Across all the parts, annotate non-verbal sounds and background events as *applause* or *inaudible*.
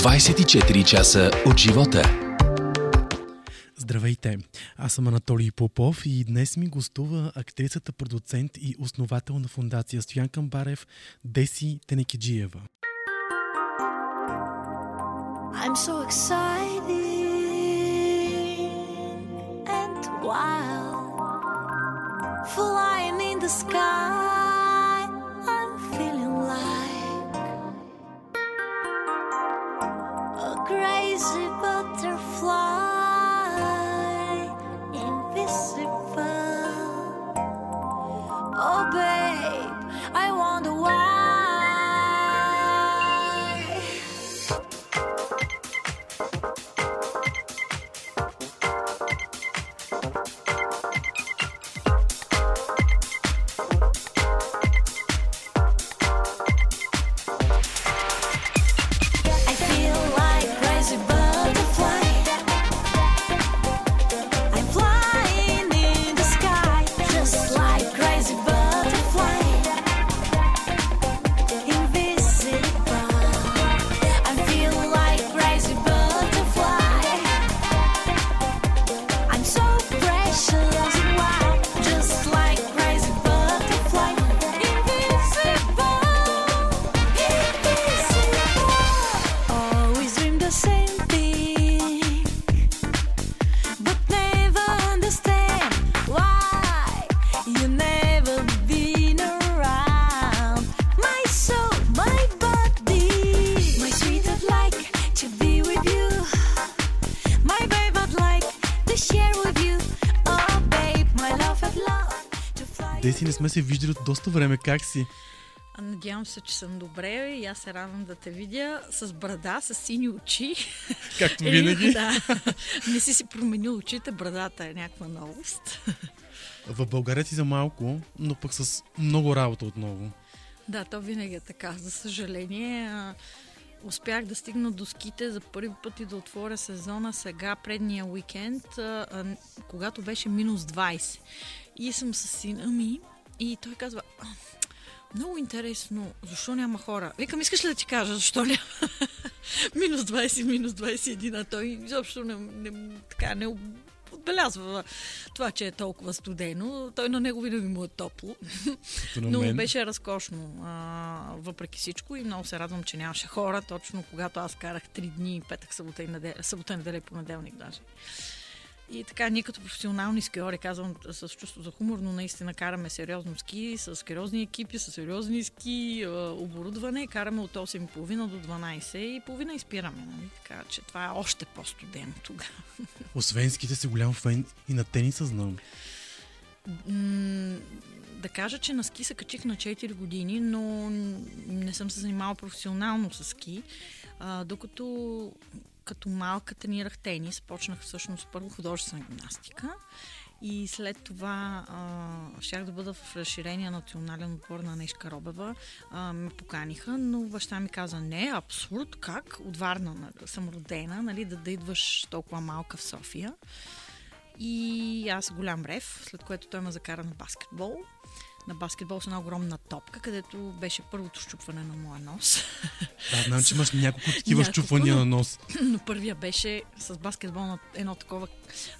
24 часа от живота. Здравейте! Аз съм Анатолий Попов и днес ми гостува актрисата, продуцент и основател на фундация Стоян Камбарев Деси Тенекеджиева. I'm so excited and wild Flying in the sky се виждали от доста време. Как си? Надявам се, че съм добре и аз се радвам да те видя с брада, с сини очи. Както Е, винаги. да. Не си си променил очите, брадата е някаква новост. В България си за малко, но пък с много работа отново. Да, то винаги е така. За съжаление, успях да стигна до ските за първи път и да отворя сезона сега, предния уикенд, когато беше минус 20. И съм с сина ми и той казва, «А, много интересно, защо няма хора? Викам, искаш ли да ти кажа, защо няма? *laughs* минус 20, минус 21, а той изобщо не, не, така, не отбелязва това, че е толкова студено. Той на него винаги му е топло. Но беше разкошно, а, въпреки всичко и много се радвам, че нямаше хора, точно когато аз карах три дни, петък, събота и неделя, събота, неделя и понеделник даже. И така, ние като професионални скиори, казвам с чувство за хумор, но наистина караме сериозно ски, с сериозни екипи, с сериозни ски, оборудване, караме от 8.30 до 12 и половина и спираме, нали? Така че това е още по-студено тогава. Освен ските си голям фен и на тениса знам. М, да кажа, че на ски се качих на 4 години, но не съм се занимавала професионално с ски, а, докато като малка тренирах тенис, почнах всъщност първо художествена гимнастика и след това а, щях да бъда в разширения национален отбор на Нешка Робева. А, ме поканиха, но баща ми каза, не, абсурд, как? От Варна нали, съм родена, нали, да, да идваш толкова малка в София. И аз голям рев, след което той ме закара на баскетбол. На баскетбол с една огромна топка, където беше първото щупване на моя нос. Да, знам, че имаш няколко такива Няколко, щупвания но- на нос. *clears throat* Но първия беше с баскетбол на едно такова.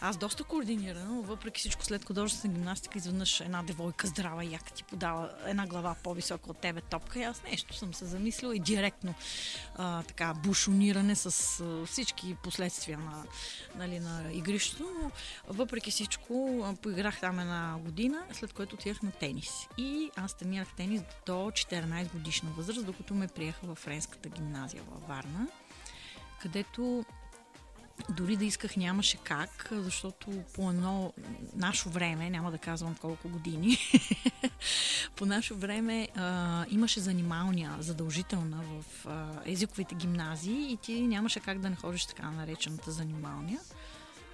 Аз доста координирано, въпреки всичко след художествена гимнастика, изведнъж една девойка здрава яка ти подава една глава по-висока от тебе топка и аз нещо съм се замислила и директно а, така бушониране с а, всички последствия на, нали, на игрището, но въпреки всичко а, поиграх там една година, след което отидах на тенис. И аз тренирах тенис до 14 годишна възраст, докато ме приеха в Френската гимназия във Варна където дори да исках нямаше как, защото по едно наше време, няма да казвам колко години, *laughs* по наше време а, имаше занималния задължителна в а, езиковите гимназии и ти нямаше как да не ходиш така наречената занималния.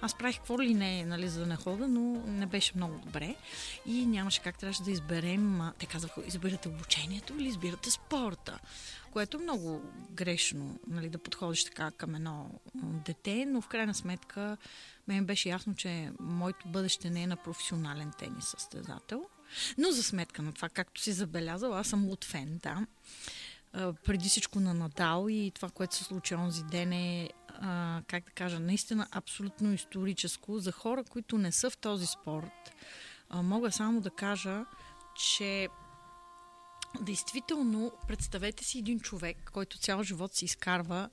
Аз правих какво ли не, нали, за да не хода, но не беше много добре. И нямаше как трябваше да изберем. Те казваха, избирате обучението или избирате спорта. Което е много грешно, нали, да подходиш така към едно дете, но в крайна сметка мен беше ясно, че моето бъдеще не е на професионален тенис състезател. Но за сметка на това, както си забелязал, аз съм лут фен, да. преди всичко на Надал и това, което се случи онзи ден е, как да кажа, наистина абсолютно историческо. За хора, които не са в този спорт, мога само да кажа, че действително представете си един човек, който цял живот си изкарва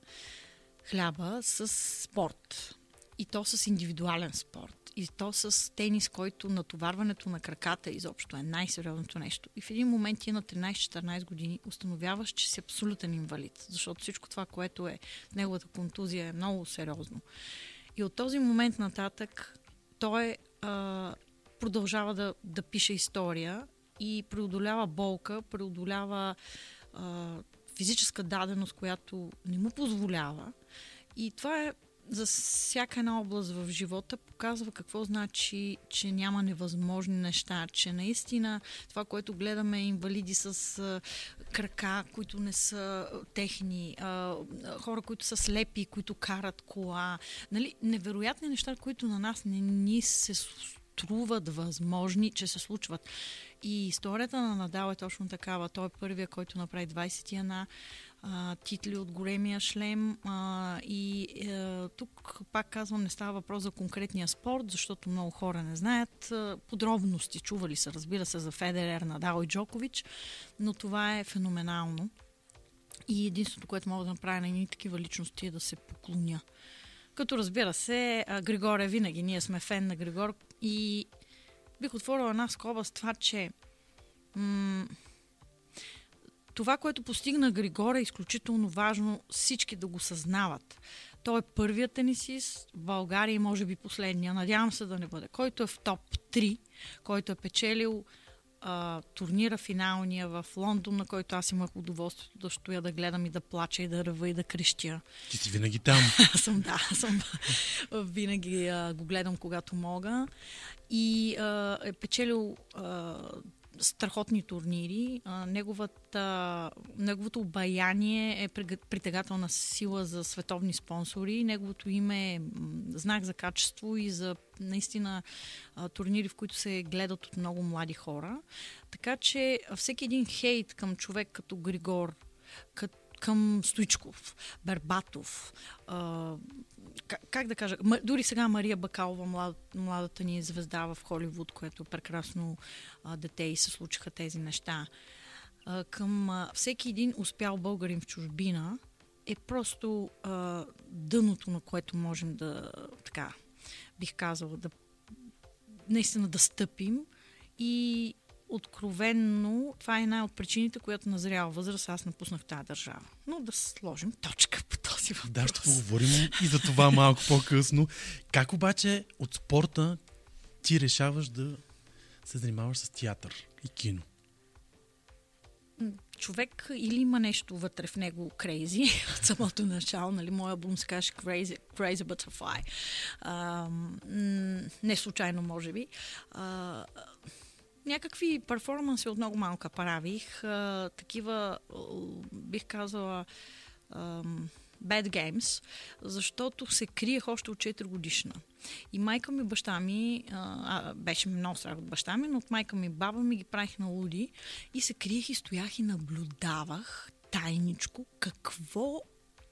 хляба с спорт. И то с индивидуален спорт. И то с тенис, който натоварването на краката изобщо е най-сериозното нещо. И в един момент ти на 13-14 години установяваш, че си абсолютен инвалид. Защото всичко това, което е неговата контузия е много сериозно. И от този момент нататък той а, продължава да, да пише история и преодолява болка, преодолява а, физическа даденост, която не му позволява. И това е за всяка една област в живота показва какво значи, че няма невъзможни неща, че наистина това, което гледаме инвалиди с а, крака, които не са техни, а, хора, които са слепи, които карат кола, нали, невероятни неща, които на нас не ни се струват възможни, че се случват. И историята на Надал е точно такава. Той е първия, който направи 21 а, титли от големия шлем. А, и а, тук, пак казвам, не става въпрос за конкретния спорт, защото много хора не знаят. А, подробности чували са, разбира се, за Федерер, Надал и Джокович, но това е феноменално. И единството, което мога да направя на едни такива личности е да се поклоня. Като разбира се, Григор е винаги. Ние сме фен на Григор и бих отворила една скоба с това, че м- това, което постигна Григор е изключително важно всички да го съзнават. Той е първият тенисист в България и може би последния. Надявам се да не бъде. Който е в топ 3, който е печелил а, турнира финалния в Лондон, на който аз имах удоволствието да стоя да гледам и да плача и да ръва и да крещя. Ти си винаги там. *laughs* Аз съм, да, аз съм *laughs* винаги а, го гледам когато мога. И а, е печелил а, страхотни турнири. Неговата, неговото обаяние е притегателна сила за световни спонсори. Неговото име е знак за качество и за наистина турнири, в които се гледат от много млади хора. Така че всеки един хейт към човек като Григор, към Стоичков, Бербатов, как, да кажа, дори сега Мария Бакалова, млад, младата ни звезда в Холивуд, което е прекрасно а, дете и се случиха тези неща. А, към а, всеки един успял българин в чужбина е просто а, дъното, на което можем да, така, бих казала, да наистина да стъпим и откровенно, това е една от причините, която на зряла възраст аз напуснах тази държава. Но да сложим точка по този въпрос. Да, ще поговорим и за това малко по-късно. Как обаче от спорта ти решаваш да се занимаваш с театър и кино? човек или има нещо вътре в него крейзи *laughs* от самото начало, нали, моя албум се каже Crazy, Crazy Butterfly. А, не случайно, може би. А, някакви перформанси от много малка правих. А, такива, бих казала, а, bad games, защото се криех още от 4 годишна. И майка ми, баща ми, а, беше много страх от баща ми, но от майка ми, баба ми ги правих на луди и се криех и стоях и наблюдавах тайничко какво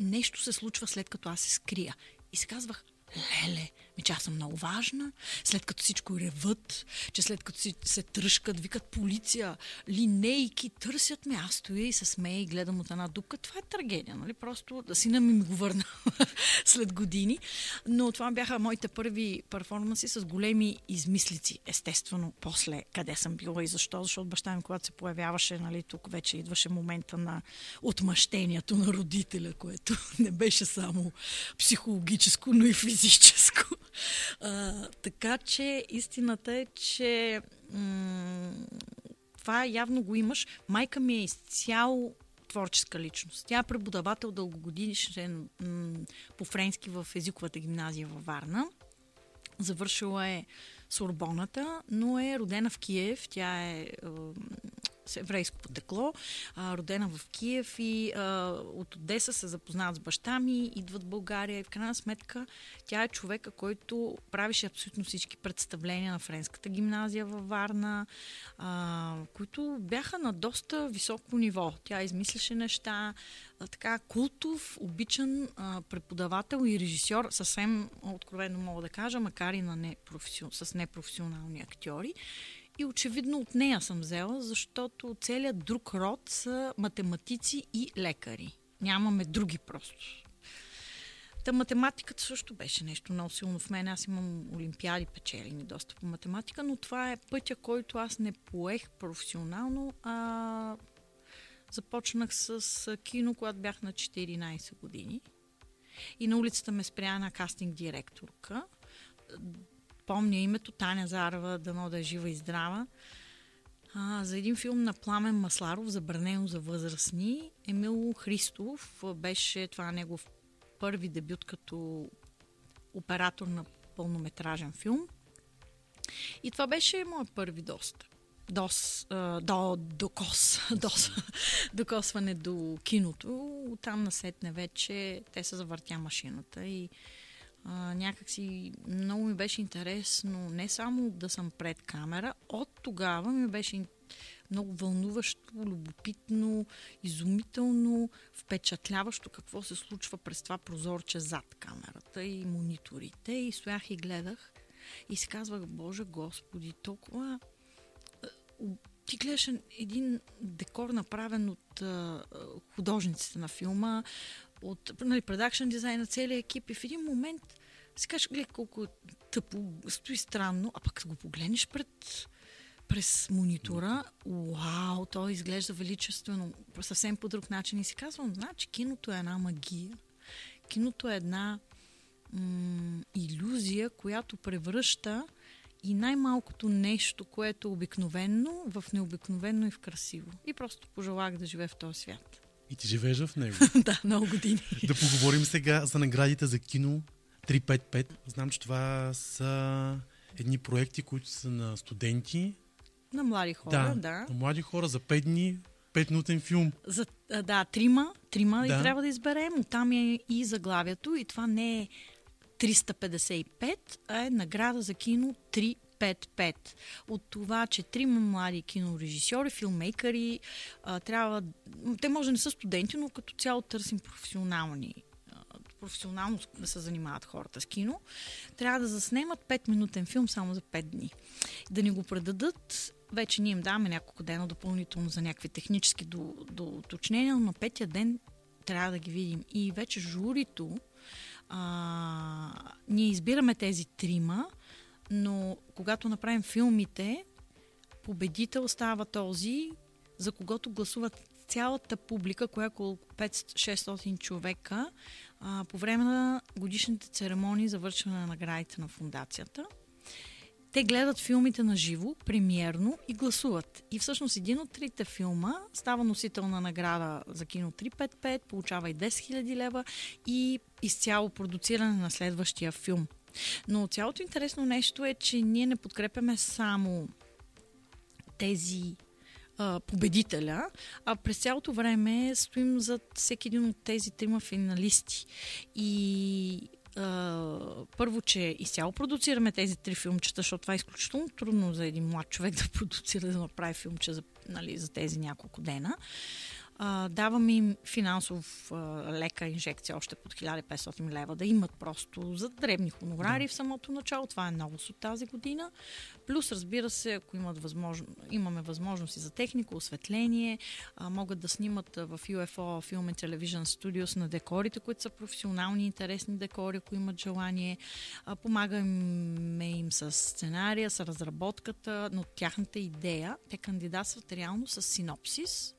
нещо се случва след като аз се скрия. И се казвах, леле, ми че аз съм много важна, след като всичко реват, че след като си се тръжкат, викат полиция, линейки, търсят ме, аз стоя и се смея и гледам от една дупка. Това е трагедия, нали? Просто да сина ми ми го върна *laughs* след години. Но това бяха моите първи перформанси с големи измислици. Естествено, после къде съм била и защо, защото баща ми, когато се появяваше, нали, тук вече идваше момента на отмъщението на родителя, което *laughs* не беше само психологическо, но и физическо. А, така че истината е, че м- това явно го имаш. Майка ми е изцяло творческа личност. Тя е преподавател дългогодишен м- по френски в езиковата гимназия във Варна. Завършила е Сорбоната, но е родена в Киев. Тя е, е с еврейско потекло, а, родена в Киев и а, от Одеса се запознават с баща ми, идват в България и в крайна сметка тя е човека, който правише абсолютно всички представления на Френската гимназия във Варна, а, които бяха на доста високо ниво. Тя измисляше неща, а, така култов, обичан а, преподавател и режисьор, съвсем откровено мога да кажа, макар и на непрофесион... с непрофесионални актьори. И очевидно от нея съм взела, защото целият друг род са математици и лекари. Нямаме други просто. Та математиката също беше нещо много силно в мен. Аз имам олимпиади печелени доста по математика, но това е пътя, който аз не поех професионално, а започнах с кино, когато бях на 14 години. И на улицата ме спря една кастинг директорка. Помня името Таня Зарева, дано да е жива и здрава. А, за един филм на Пламен Масларов, забранено за възрастни. Емил Христов беше това негов първи дебют като оператор на пълнометражен филм. И това беше моят първи доста. Дос, до, докос, *laughs* дос, докосване до киното. Оттам насетне вече те се завъртя машината и а, някакси много ми беше интересно не само да съм пред камера, от тогава ми беше много вълнуващо, любопитно, изумително, впечатляващо какво се случва през това прозорче зад камерата и мониторите. И стоях и гледах и си казвах, Боже Господи, толкова... Ти гледаш един декор направен от а, художниците на филма, от нали, продакшн дизайн на целия екип и в един момент си кажеш, гледай колко тъпо, стои странно, а пък го погледнеш пред, през монитора, вау, то изглежда величествено, съвсем по друг начин и си казвам, значи киното е една магия. Киното е една м- иллюзия, която превръща и най-малкото нещо, което е обикновенно, в необикновено и в красиво. И просто пожелах да живея в този свят. И ти живееш в него. *laughs* да, много години. да поговорим сега за наградите за кино 355. Знам, че това са едни проекти, които са на студенти. На млади хора, да. На млади хора за 5 дни, 5-минутен филм. За, да, трима, трима Да. да. трябва да изберем. Оттам е и заглавието. И това не е 355, а е награда за кино 355. От това, че трима млади кинорежисьори, филмейкъри, а, трябва... Те може да не са студенти, но като цяло търсим професионални професионално да се занимават хората с кино, трябва да заснемат 5-минутен филм само за 5 дни. Да ни го предадат, вече ние им даваме няколко дена допълнително за някакви технически до, до но на петия ден трябва да ги видим. И вече журито, а, ние избираме тези трима, но когато направим филмите, победител става този, за когото гласуват цялата публика, която е около 500-600 човека, а, по време на годишните церемонии за връчване на наградите на фундацията. Те гледат филмите на живо, премиерно и гласуват. И всъщност един от трите филма става носител на награда за кино 355, получава и 10 000 лева и изцяло продуциране на следващия филм. Но цялото интересно нещо е, че ние не подкрепяме само тези а, победителя, а през цялото време стоим зад всеки един от тези трима финалисти. И а, първо, че изцяло продуцираме тези три филмчета, защото това е изключително трудно за един млад човек *laughs* да продуцира, да направи филмче за, нали, за тези няколко дена. А, даваме им финансов а, лека инжекция още под 1500 лева, да имат просто за дребни хонорари в самото начало. Това е новост от тази година. Плюс, разбира се, ако имат възможно, имаме възможности за техника, осветление, а, могат да снимат в UFO Film and Television Studios на декорите, които са професионални, интересни декори, ако имат желание. А, помагаме им с сценария, с разработката, но тяхната идея, те кандидатстват реално с синопсис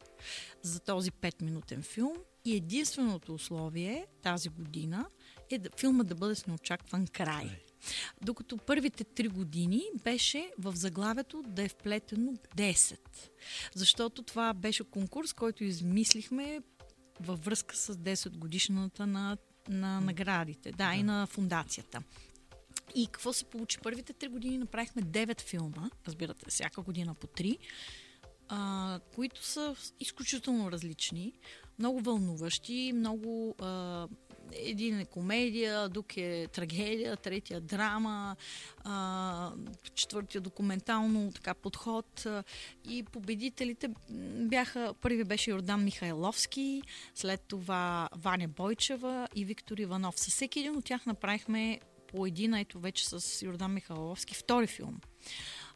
за този 5-минутен филм и единственото условие тази година е да, филма да бъде с неочакван край. Докато първите три години беше в заглавието да е вплетено 10. Защото това беше конкурс, който измислихме във връзка с 10 годишната на, на наградите, да, да, и на фундацията. И какво се получи? Първите три години направихме 9 филма, разбирате, всяка година по 3. А, които са изключително различни, много вълнуващи, много. А, един е комедия, друг е трагедия, третия драма, а, четвъртия документално така подход. И победителите бяха, първи беше Йордан Михайловски, след това Ваня Бойчева и Виктор Иванов. Със всеки един от тях направихме по един, ето вече с Йордан Михайловски, втори филм.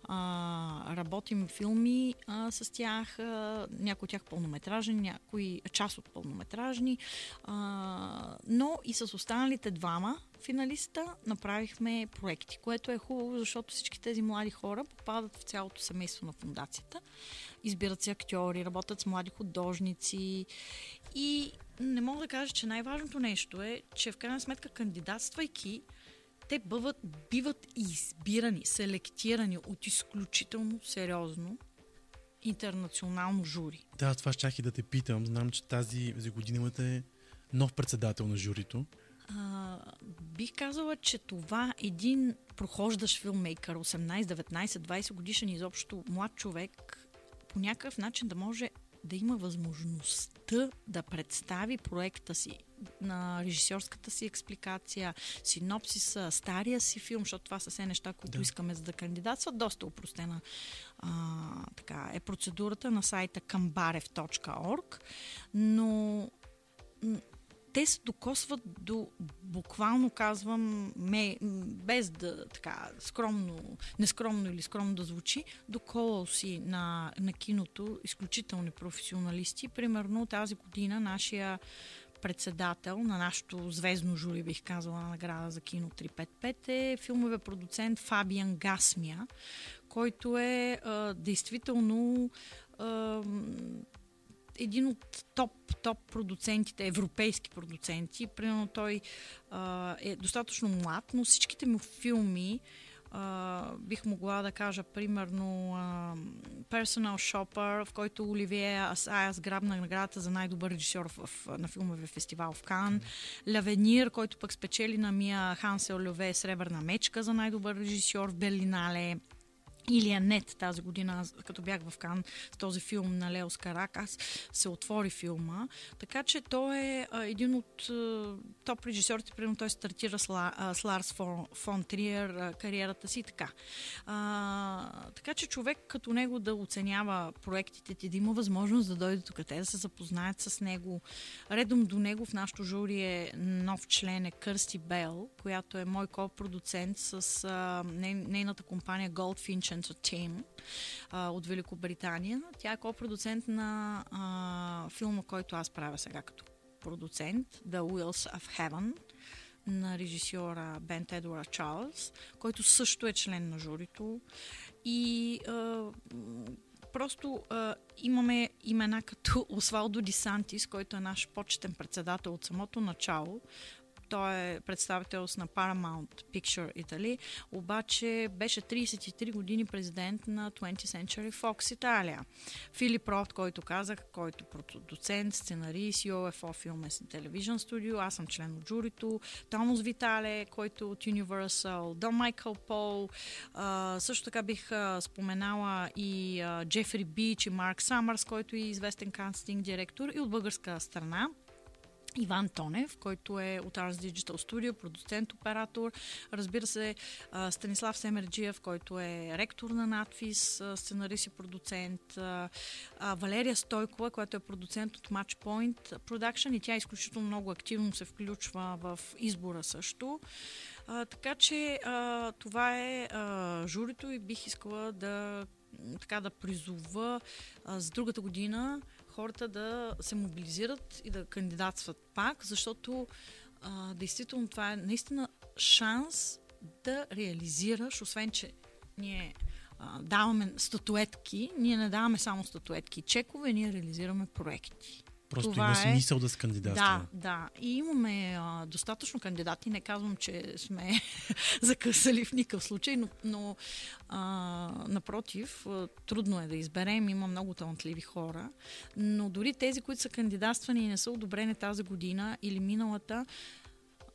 А, работим филми а, с тях, а, някои от тях пълнометражни, някои част от пълнометражни, а, но и с останалите двама финалиста направихме проекти, което е хубаво, защото всички тези млади хора попадат в цялото семейство на фундацията. Избират се актьори, работят с млади художници. И не мога да кажа, че най-важното нещо е, че в крайна сметка кандидатствайки, те бъват, биват избирани, селектирани от изключително сериозно интернационално жури. Да, това щях и да те питам. Знам, че тази, тази година имате нов председател на журито. А, бих казала, че това един прохождащ филмейкър, 18, 19, 20 годишен изобщо млад човек, по някакъв начин да може да има възможността да представи проекта си на режисьорската си експликация, синопсиса, стария си филм, защото това са все неща, които Да. искаме за да кандидатстват. Доста упростена а, така, е процедурата на сайта kambarev.org, но те се докосват до, буквално казвам, ме, без да така скромно, нескромно или скромно да звучи, до колоси на, на киното, изключителни професионалисти. Примерно тази година нашия председател на нашото звездно жури, бих казала, на награда за кино 355 е филмовия продуцент Фабиан Гасмия, който е а, действително а, един от топ, топ продуцентите, европейски продуценти. Примерно той а, е достатъчно млад, но всичките му филми а, бих могла да кажа примерно а, Personal Shopper, в който Оливие Асаяс грабна наградата за най-добър режисьор в, в, на филмовия фестивал в Кан. Лавенир, който пък спечели на Мия Хансел Льове Сребърна мечка за най-добър режисьор в Берлинале. Или Анет тази година, като бях в Кан с този филм на Лео Скаракас, се отвори филма. Така че той е а, един от а, топ режисьорите, примерно той стартира с, Ла, а, с Ларс фон, фон Триер а, кариерата си така. А, така че човек като него да оценява проектите ти, да има възможност да дойде тук, те да се запознаят с него. Редом до него в нашото жури е нов член е Кърсти Бел, която е мой ко-продуцент с а, ней, нейната компания Goldfinch Entertainment а, от Великобритания. Тя е ко-продуцент на а, филма, който аз правя сега като продуцент, The Wheels of Heaven на режисьора Бент Едуард Чарлз, който също е член на журито. И а, просто а, имаме имена като *laughs* Освалдо Дисантис, който е наш почетен председател от самото начало. Той е представител на Paramount Picture Italy, обаче беше 33 години президент на 20th Century Fox Италия. Филип Рофт, който казах, който е продуцент, сценарист, UFO Film and Television Studio, аз съм член от журито, Томас Витале, който е от Universal, Дон Майкъл Пол, също така бих споменала и Джефри Бич и Марк Самърс, който е известен кастинг директор и от българска страна. Иван Тонев, който е от Ars Digital Studio, продуцент, оператор. Разбира се, Станислав Семерджиев, който е ректор на надфис, сценарист и продуцент. Валерия Стойкова, която е продуцент от Matchpoint Production и тя изключително много активно се включва в избора също. Така че това е журито и бих искала да така да призова а, с другата година хората да се мобилизират и да кандидатстват пак, защото а, действително това е наистина шанс да реализираш, освен че ние а, даваме статуетки, ние не даваме само статуетки и чекове, ние реализираме проекти. Просто Това има е- смисъл да се кандидатства. Да, да. И имаме а, достатъчно кандидати. Не казвам, че сме *laughs* закъсали в никакъв случай, но, но а, напротив, а, трудно е да изберем. Има много талантливи хора. Но дори тези, които са кандидатствани и не са одобрени тази година или миналата,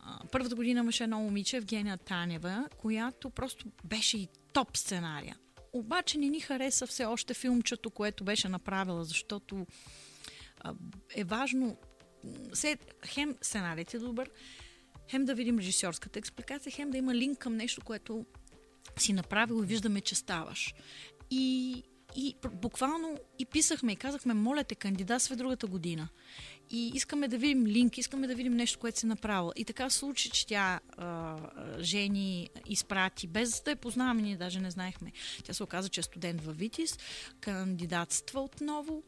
а, първата година имаше едно момиче, Евгения Танева, която просто беше и топ сценария. обаче не ни хареса все още филмчето, което беше направила, защото е важно се, хем сценарият е добър, хем да видим режисьорската експликация, хем да има линк към нещо, което си направил и виждаме, че ставаш. И, и буквално и писахме и казахме, моля те, кандидатствай другата година. И искаме да видим линк, искаме да видим нещо, което си направила. И така случи, че тя а, Жени изпрати, без да я познаваме, ние даже не знаехме. Тя се оказа, че е студент във Витис, кандидатства отново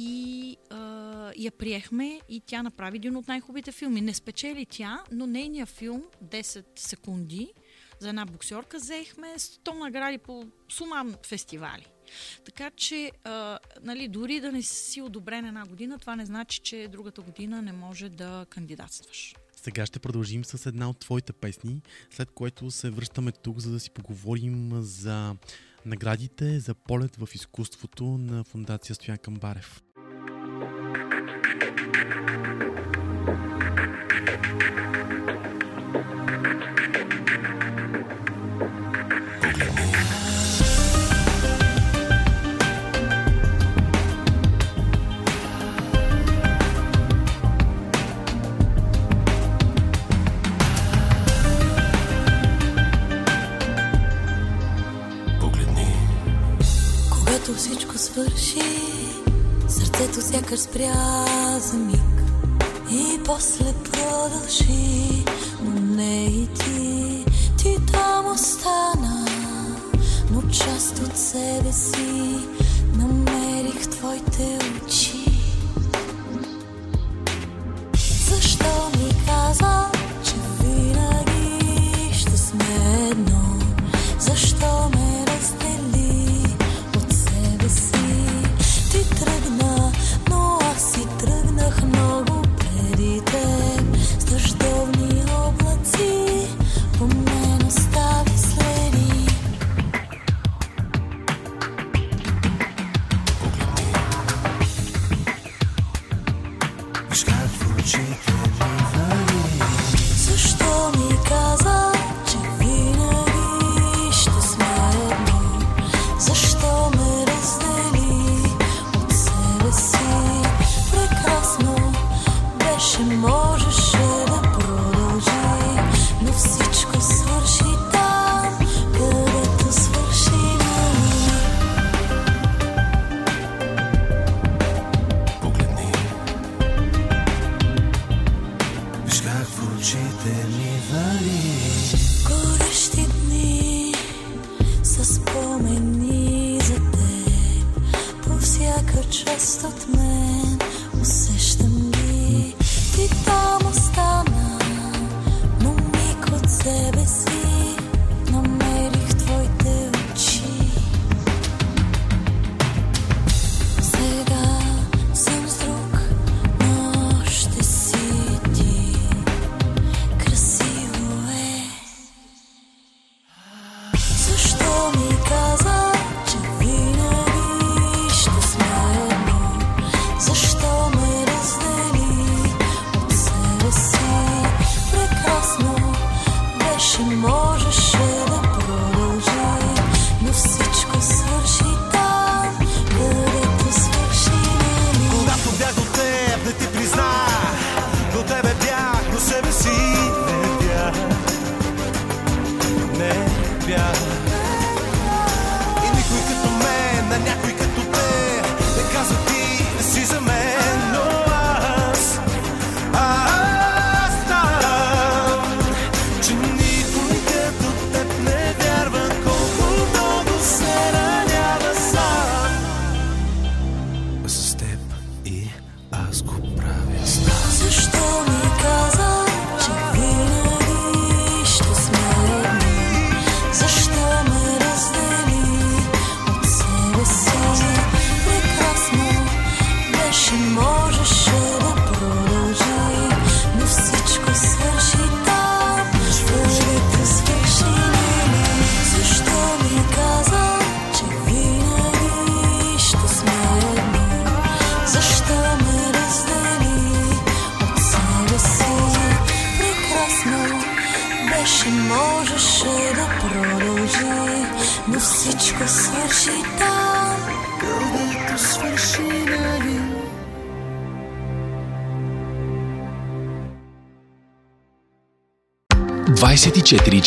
и а, я приехме и тя направи един от най-хубавите филми. Не спечели тя, но нейният филм 10 секунди за една боксерка взехме 100 награди по суман фестивали. Така че, а, нали, дори да не си одобрен една година, това не значи, че другата година не може да кандидатстваш. Сега ще продължим с една от твоите песни, след което се връщаме тук, за да си поговорим за наградите за полет в изкуството на Фундация Стоян Камбарев. Когато всичко свърши, сърцето сякаш спря за миг и после продължи, но не и ти, ти там остана, но част от себе си намерих твоите очи.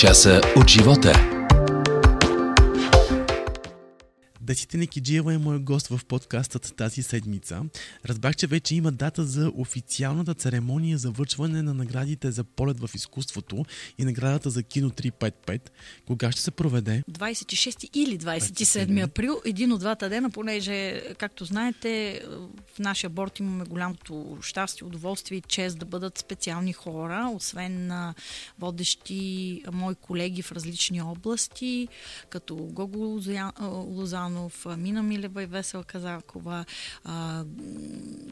Часа от живота. Никиджиева е мой гост в подкастът тази седмица. Разбрах, че вече има дата за официалната церемония за връчване на наградите за полет в изкуството и наградата за кино 355. Кога ще се проведе? 26 или 27 27. април, един от двата дена, понеже, както знаете, в нашия борт имаме голямото щастие, удоволствие и чест да бъдат специални хора, освен на водещи мои колеги в различни области, като Гого Лозя- а, Лозанов, Мина Милева и Весела Казакова, а,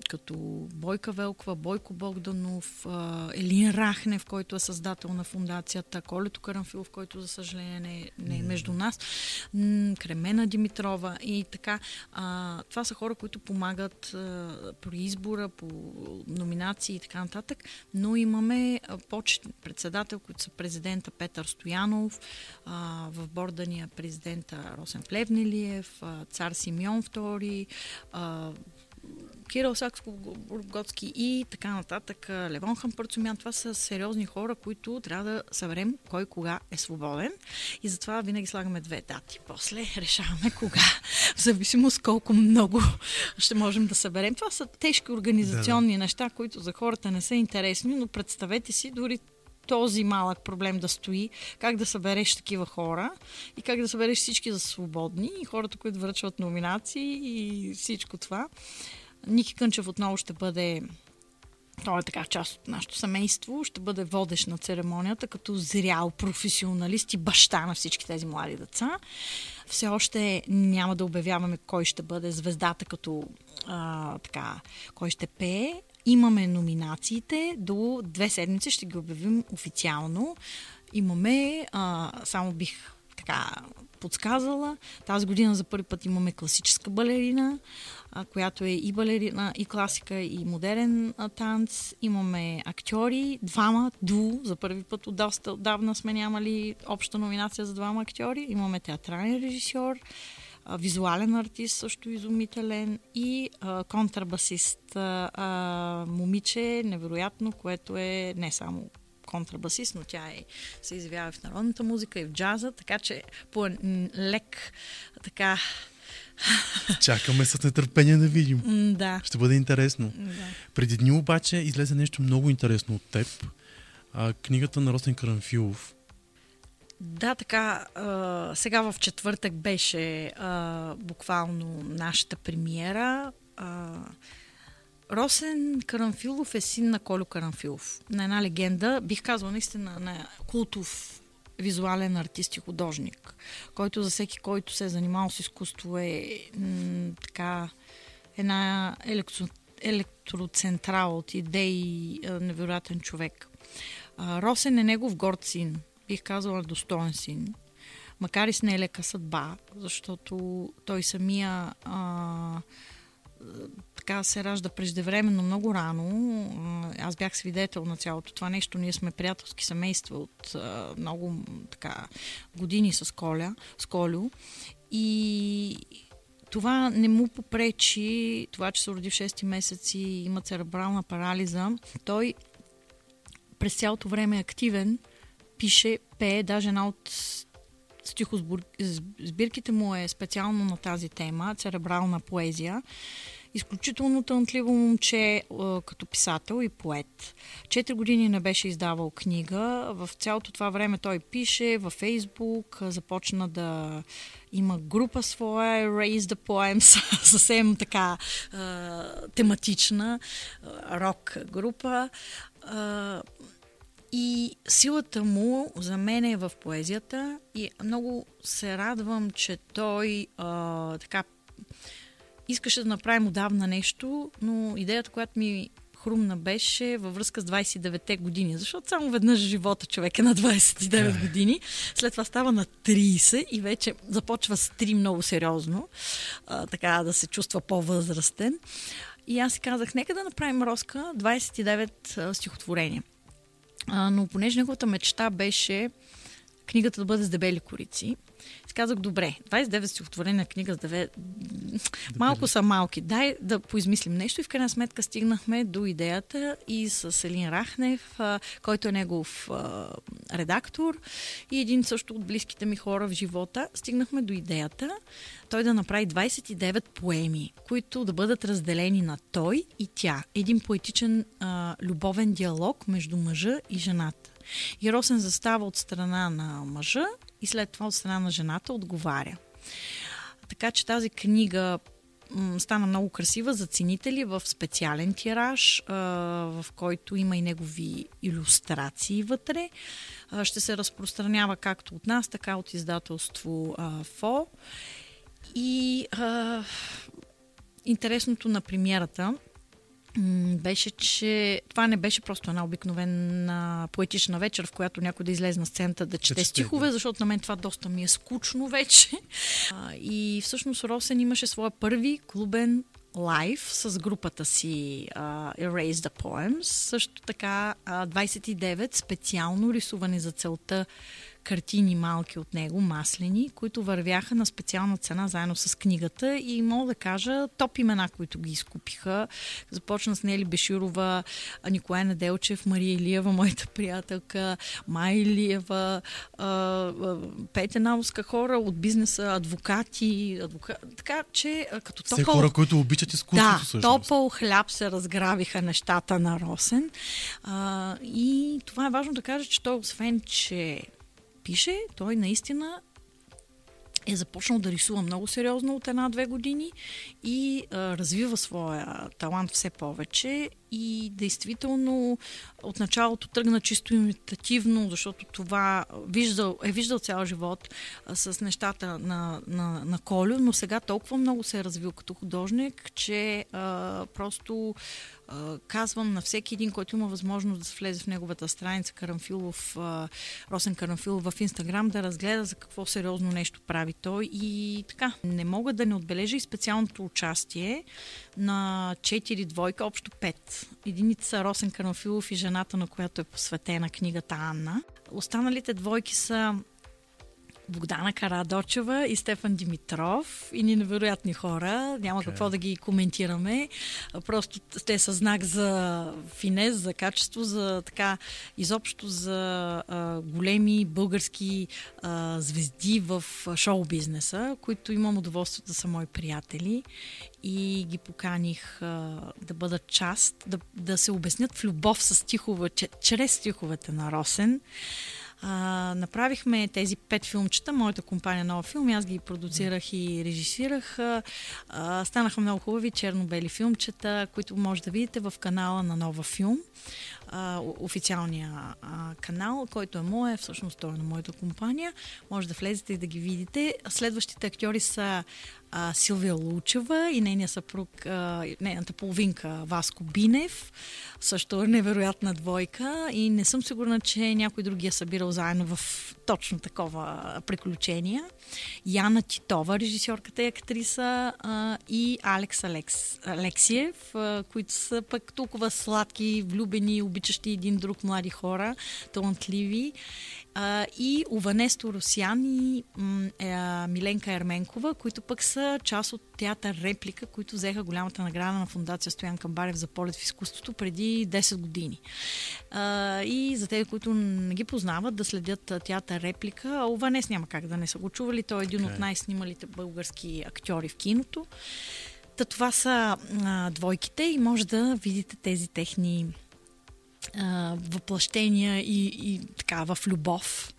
като Бойка Велкова, Бойко Богданов, а, Елин Рахнев, който е създател на фундацията, Колето Карамфилов, който за съжаление не, не е между нас, м, Кремена Димитрова и така. А, това са хора, които помагат а, при избора, по номинации и така нататък, но имаме а, почетен председател, които са президента Петър Стоянов, а, в борда ни е президента Росен Плевнелиев, а, цар Симеон II, Кирил Сакско-Горготски и така нататък, Левон Хампърцумян. Това са сериозни хора, които трябва да съберем кой кога е свободен. И затова винаги слагаме две дати. После решаваме кога, в зависимост колко много ще можем да съберем. Това са тежки организационни неща, които за хората не са интересни, но представете си дори този малък проблем да стои, как да събереш такива хора и как да събереш всички за свободни и хората, които връчват номинации и всичко това. Ники Кънчев отново ще бъде той е така част от нашето семейство, ще бъде водещ на церемонията като зрял професионалист и баща на всички тези млади деца. Все още няма да обявяваме кой ще бъде звездата като а, така, кой ще пее. Имаме номинациите, до две седмици ще ги обявим официално. Имаме, а, само бих така подсказала, тази година за първи път имаме класическа балерина, а, която е и балерина, и класика, и модерен а, танц. Имаме актьори, двама, ду, за първи път от доста отдавна сме нямали обща номинация за двама актьори. Имаме театрален режисьор, визуален артист, също изумителен и а, контрабасист, а, момиче, невероятно, което е не само контрабасист, но тя е, се изявява в народната музика и в джаза, така че по лек така, *laughs* Чакаме с нетърпение да видим. да, Ще бъде интересно. да. Преди дни обаче излезе нещо много интересно от теб. А, книгата на Росен Карамфилов. Да, така, а, сега в четвъртък беше а, буквално нашата премиера. А, Росен Карамфилов е син на Колю Карамфилов. На една легенда, бих казала наистина на култов визуален артист и художник, който за всеки, който се е занимавал с изкуство е м- така една електро, електроцентрала от идеи, невероятен човек. А, Росен е негов горд син, бих казала достоен син, макар и с нелека съдба, защото той самия а, така се ражда преждевременно много рано. Аз бях свидетел на цялото това нещо. Ние сме приятелски семейства от а, много така години с Коля, с Колю. И това не му попречи, това, че се роди в 6 месец и има церебрална парализа. Той през цялото време е активен, пише, пее, даже една от стихосбирките му е специално на тази тема, церебрална поезия. Изключително талантливо момче като писател и поет. Четири години не беше издавал книга. В цялото това време той пише във Фейсбук, започна да има група своя, Raise the Poems, *laughs* съвсем така тематична рок група. И силата му за мен е в поезията и много се радвам, че той а, така искаше да направим отдавна нещо, но идеята, която ми хрумна беше във връзка с 29-те години, защото само веднъж живота човек е на 29 години, след това става на 30 и вече започва с 3 много сериозно, а, така да се чувства по-възрастен. И аз си казах, нека да направим Роска 29 а, стихотворения. А, но понеже неговата мечта беше книгата да бъде с дебели корици, си казах, добре, 29 стихотворения книга с деве... Малко са малки. Дай да поизмислим нещо и в крайна сметка стигнахме до идеята и с Елин Рахнев, който е негов редактор и един също от близките ми хора в живота, стигнахме до идеята той да направи 29 поеми, които да бъдат разделени на той и тя. Един поетичен а, любовен диалог между мъжа и жената. И Росен застава от страна на мъжа и след това от страна на жената отговаря. Така че тази книга м, стана много красива за ценители в специален тираж, а, в който има и негови иллюстрации вътре. А, ще се разпространява както от нас, така от издателство а, ФО. И интересното на премиерата беше, че това не беше просто една обикновена поетична вечер, в която някой да излезе на сцената да чете чете, стихове, да. защото на мен това доста ми е скучно вече. А, и всъщност Росен имаше своя първи клубен лайв с групата си а, Erase the Poems. Също така а, 29 специално рисувани за целта картини малки от него, маслени, които вървяха на специална цена заедно с книгата и мога да кажа топ имена, които ги изкупиха. Започна с Нели Беширова, Николай Неделчев, Мария Илиева, моята приятелка, Майя Илиева, Петя Науска, хора от бизнеса, адвокати, адвока... така че като Все топъл... хора, които обичат изкуството Да, всъщност. топъл хляб се разгравиха нещата на Росен. А, и това е важно да кажа, че той освен, че пише, той наистина е започнал да рисува много сериозно от една-две години и а, развива своя талант все повече. И действително от началото тръгна чисто имитативно, защото това виждал, е виждал цял живот а, с нещата на, на, на Колю, но сега толкова много се е развил като художник, че а, просто казвам на всеки един, който има възможност да се влезе в неговата страница Карамфилов, Росен Карамфилов в Инстаграм, да разгледа за какво сериозно нещо прави той и така. Не мога да не отбележа и специалното участие на 4 двойка, общо 5. Едините са Росен Карамфилов и жената, на която е посветена книгата Анна. Останалите двойки са Богдана Карадочева и Стефан Димитров и ни невероятни хора. Няма Окей. какво да ги коментираме. Просто те са знак за финес, за качество, за така изобщо за а, големи български а, звезди в шоу-бизнеса, които имам удоволствие да са мои приятели и ги поканих а, да бъдат част, да, да се обяснят в любов с стихове, чрез стиховете на Росен. А, направихме тези пет филмчета, моята компания Нова филм, аз ги продуцирах и режисирах. А, станаха много хубави черно-бели филмчета, които може да видите в канала на Нова филм. А, официалния а, канал, който е моя, всъщност той е на моята компания. Може да влезете и да ги видите. Следващите актьори са а, Силвия Лучева и нейния съпруг, а, нейната половинка Васко Бинев. Също е невероятна двойка и не съм сигурна, че някой друг ги е събирал заедно в точно такова приключение. Яна Титова, режисьорката и актриса а, и Алекс Алекс, Алексиев, а, които са пък толкова сладки, влюбени, обичащи един друг млади хора, талантливи. А, и Ованесто Русян и м, е, а, Миленка Ерменкова, които пък са част от театър Реплика, които взеха голямата награда на фундация Стоян Камбарев за полет в изкуството преди 10 години. А, и за тези, които не ги познават, да следят театър Реплика, Ованес няма как да не са го чували. Той е един е. от най-снималите български актьори в киното. Та това са а, двойките и може да видите тези техни а, въплъщения и, и така в любов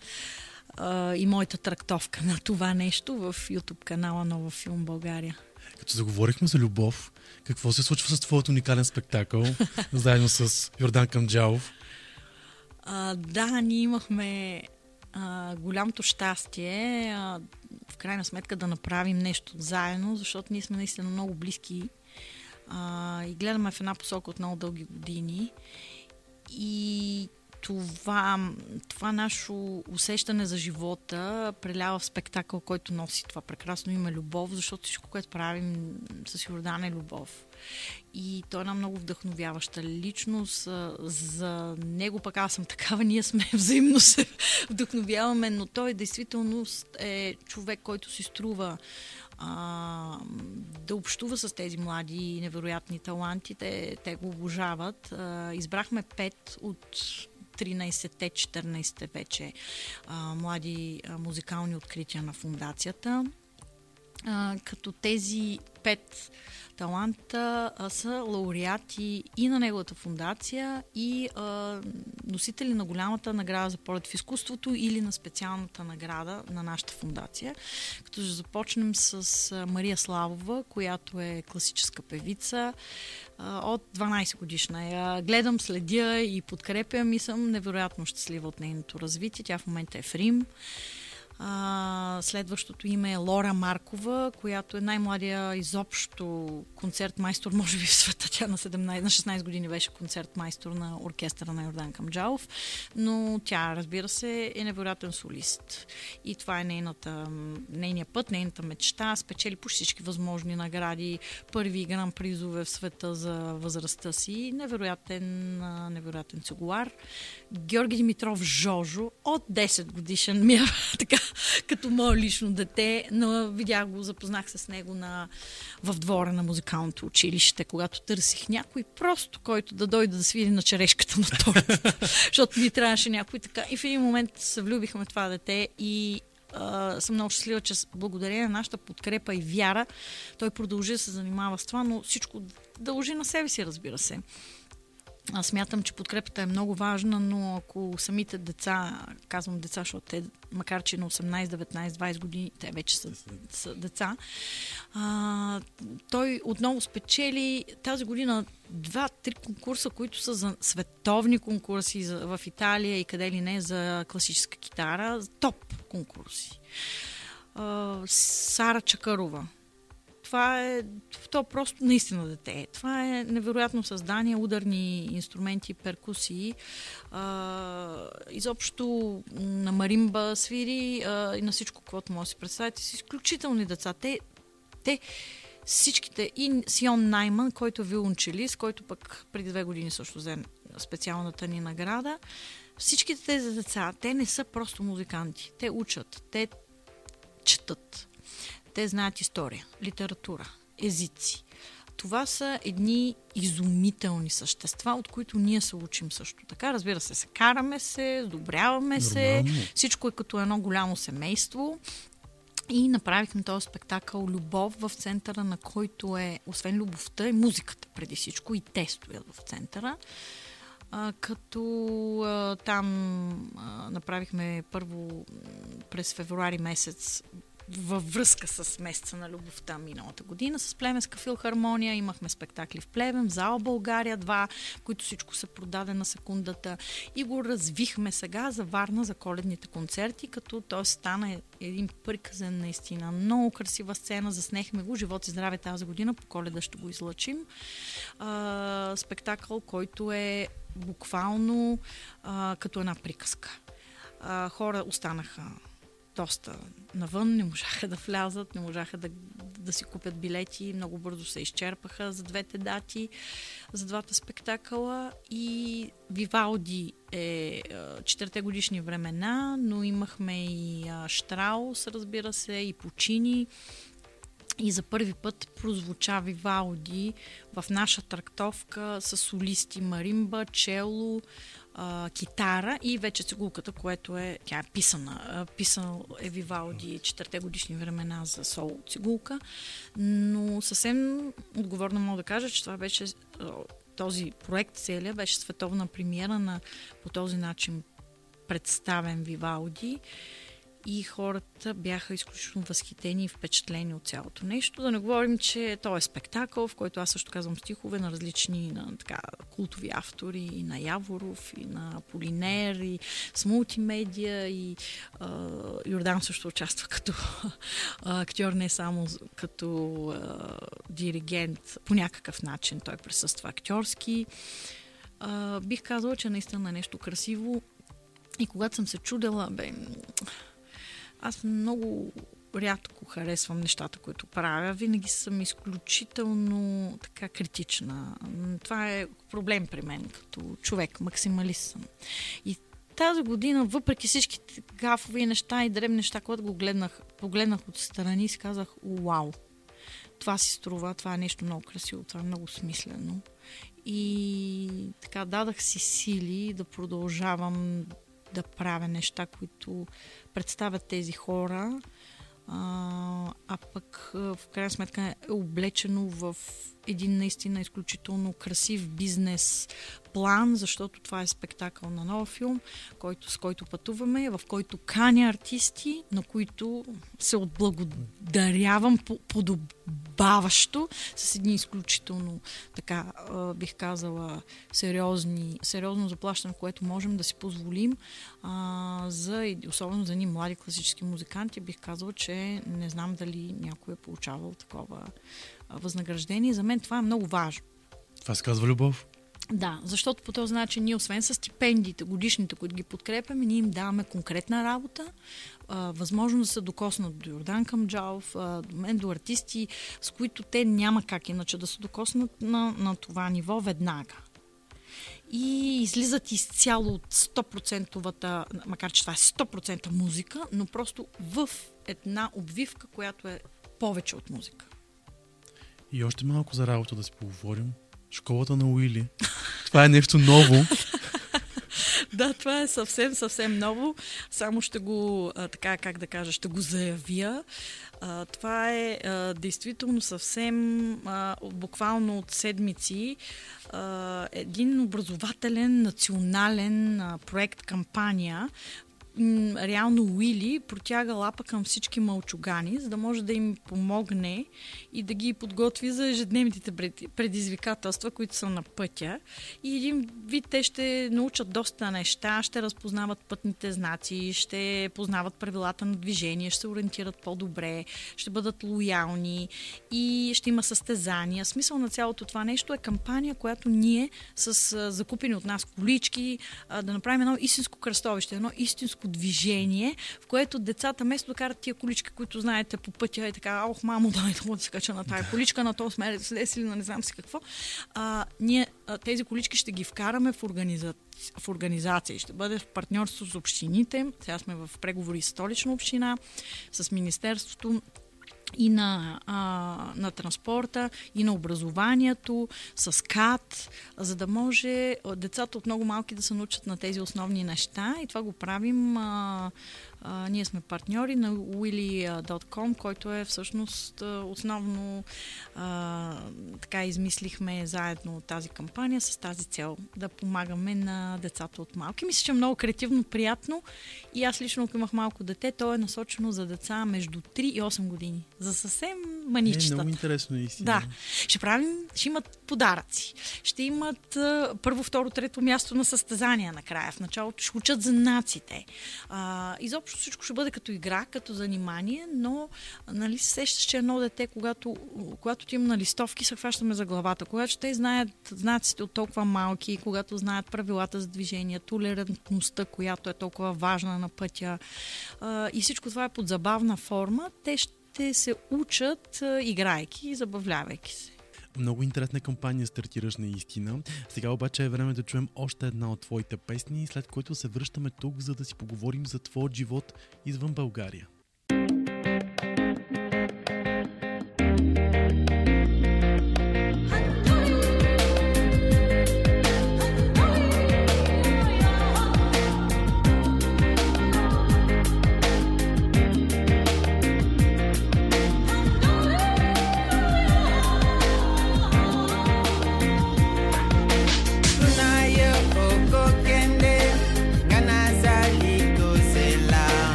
а, и моята трактовка на това нещо в YouTube канала Нова филм България. Като заговорихме за любов, какво се случва с твоят уникален спектакъл, *laughs* заедно с Йордан Камджалов? А, да, ние имахме а, голямото щастие а, в крайна сметка да направим нещо заедно, защото ние сме наистина много близки а, и гледаме в една посока от много дълги години. И това, това наше усещане за живота прелява в спектакъл, който носи това прекрасно име любов, защото всичко, което правим с Йордан е любов. И той е една много вдъхновяваща личност. За него пък аз съм такава, ние сме *laughs* взаимно се вдъхновяваме, но той действително е човек, който си струва а, да общува с тези млади и невероятни таланти. Те, те го обожават. А, избрахме пет от 13-те, 14-те вече а, млади а, музикални открития на фундацията. А, като тези пет таланта а, са лауреати и на неговата фундация и а, носители на голямата награда за полет в изкуството или на специалната награда на нашата фундация. Като ще започнем с а, Мария Славова, която е класическа певица а, от 12 годишна. Я гледам, следя и подкрепям и съм невероятно щастлива от нейното развитие. Тя в момента е в Рим. А, следващото име е Лора Маркова, която е най-младия изобщо концерт майстор, може би в света. Тя на, 17, на 16 години беше концерт майстор на оркестъра на Йордан Камджалов, но тя, разбира се, е невероятен солист. И това е нейната, нейния път, нейната мечта. Спечели по всички възможни награди, първи гран призове в света за възрастта си. Невероятен, невероятен цигулар. Георги Димитров Жожо от 10 годишен ми е *laughs* така, като мое лично дете, но видях го, запознах се с него на, в двора на музикалното училище, когато търсих някой просто, който да дойде да свири на черешката на торта, *laughs* защото ми трябваше някой така. И в един момент се влюбихме това дете и а, съм много щастлива, че благодарение на нашата подкрепа и вяра, той продължи да се занимава с това, но всичко дължи на себе си, разбира се. Аз смятам, че подкрепата е много важна, но ако самите деца, казвам деца, защото те, макар че на 18, 19, 20 години, те вече са, са деца, а, той отново спечели тази година два-три конкурса, които са за световни конкурси в Италия и къде ли не за класическа китара, топ конкурси. А, Сара Чакарова, това е то просто наистина дете. Това е невероятно създание, ударни инструменти, перкусии. А, изобщо на маримба свири а, и на всичко, което може да си представите. С изключителни деца. Те, те всичките, и Сион Найман, който е виолончелист, който пък преди две години също взе специалната ни награда. Всичките тези деца, те не са просто музиканти. Те учат, те четат. Те знаят история, литература, езици. Това са едни изумителни същества, от които ние се учим също така. Разбира се, се караме се, сдобряваме се, всичко е като едно голямо семейство. И направихме този спектакъл Любов в центъра, на който е, освен любовта, и музиката преди всичко, и те стоят в центъра. А, като а, там а, направихме първо през февруари месец във връзка с месеца на любовта миналата година с Племенска филхармония. Имахме спектакли в Плевен, в зала България два, които всичко се продаде на секундата. И го развихме сега за Варна, за коледните концерти, като той стана един приказен наистина. Много красива сцена, заснехме го. Живот и здраве тази година, по коледа ще го излъчим. А, спектакъл, който е буквално а, като една приказка. А, хора останаха доста навън, не можаха да влязат, не можаха да, да си купят билети, много бързо се изчерпаха за двете дати, за двата спектакъла. И Вивалди е четирите годишни времена, но имахме и Штраус, разбира се, и Почини, и за първи път прозвуча Вивалди в наша трактовка с солисти маримба, чело, китара и вече цигулката, което е, тя е писана. А, Писал е Вивалди четирите годишни времена за соло цигулка, но съвсем отговорно мога да кажа, че това беше този проект целия беше световна премиера на по този начин представен Вивалди и хората бяха изключително възхитени и впечатлени от цялото нещо. Да не говорим, че то е спектакъл, в който аз също казвам стихове на различни на, така, култови автори, и на Яворов, и на Полинер, и с мултимедия, и а, Йордан също участва като а, актьор, не само като а, диригент, по някакъв начин той присъства актьорски. а, бих казала, че наистина е нещо красиво. И когато съм се чудела, бе, аз много рядко харесвам нещата, които правя. Винаги съм изключително така критична. Това е проблем при мен като човек, максималист съм. И тази година, въпреки всичките гафови неща и дребни неща, когато го гледнах, погледнах от страни, си казах, вау, това си струва, това е нещо много красиво, това е много смислено. И така дадах си сили да продължавам да правя неща, които представят тези хора, а, а пък в крайна сметка е облечено в един наистина изключително красив бизнес план, защото това е спектакъл на нов филм, който, с който пътуваме, в който каня артисти, на които се отблагодарявам по- подобаващо с едни изключително, така бих казала, сериозни, сериозно заплащане, което можем да си позволим а, за, особено за ни млади класически музиканти, бих казала, че не знам дали някой е получавал такова възнаграждение. За мен това е много важно. Това се казва любов. Да, защото по този начин ние, освен с стипендиите, годишните, които ги подкрепяме, ние им даваме конкретна работа, а, възможност да се докоснат до Йордан Камджалов, до мен, до артисти, с които те няма как иначе да се докоснат на, на това ниво веднага. И излизат изцяло от 100%-вата, макар че това е 100% музика, но просто в една обвивка, която е повече от музика. И още малко за работа да си поговорим. Школата на Уили. Това е нещо ново. *laughs* Да, това е съвсем, съвсем ново. Само ще го, а, така как да кажа, ще го заявя. А, това е а, действително съвсем а, буквално от седмици а, един образователен национален а, проект, кампания, м, реално Уили протяга лапа към всички мълчугани, за да може да им помогне и да ги подготви за ежедневните пред- предизвикателства, които са на пътя. И един вид те ще научат доста неща, ще разпознават пътните знаци, ще познават правилата на движение, ще се ориентират по-добре, ще бъдат лоялни и ще има състезания. Смисъл на цялото това нещо е кампания, която ние с закупени от нас колички да направим едно истинско кръстовище, едно истинско движение, в което децата, вместо да карат тия колички, които знаете по пътя и така, ох, мамо, *laughs* дай да се кача на тая количка, на то сме слезли на не знам си какво, а, ние а, тези колички ще ги вкараме в организация в организация. Ще бъде в партньорство с общините. Сега сме в преговори с столична община, с Министерството и на, а, на транспорта, и на образованието, с КАТ, за да може децата от много малки да се научат на тези основни неща. И това го правим. А, а, ние сме партньори на willy.com, който е всъщност основно а, така измислихме заедно тази кампания с тази цел да помагаме на децата от малки. Мисля, че е много креативно, приятно и аз лично, ако имах малко дете, то е насочено за деца между 3 и 8 години. За съвсем Е, маничета. много интересно наистина. Да. Ще правим, ще имат подаръци. Ще имат а, първо, второ, трето място на състезания накрая. В началото ще учат знаците. А, изобщо всичко ще бъде като игра, като занимание, но нали, се сещаш, че едно дете, когато, когато ти има на листовки, се хващаме за главата. Когато те знаят знаците от толкова малки, когато знаят правилата за движение, толерантността, която е толкова важна на пътя и всичко това е под забавна форма, те ще се учат, играйки и забавлявайки се. Много интересна кампания стартираш наистина. Сега обаче е време да чуем още една от твоите песни, след което се връщаме тук, за да си поговорим за твоят живот извън България.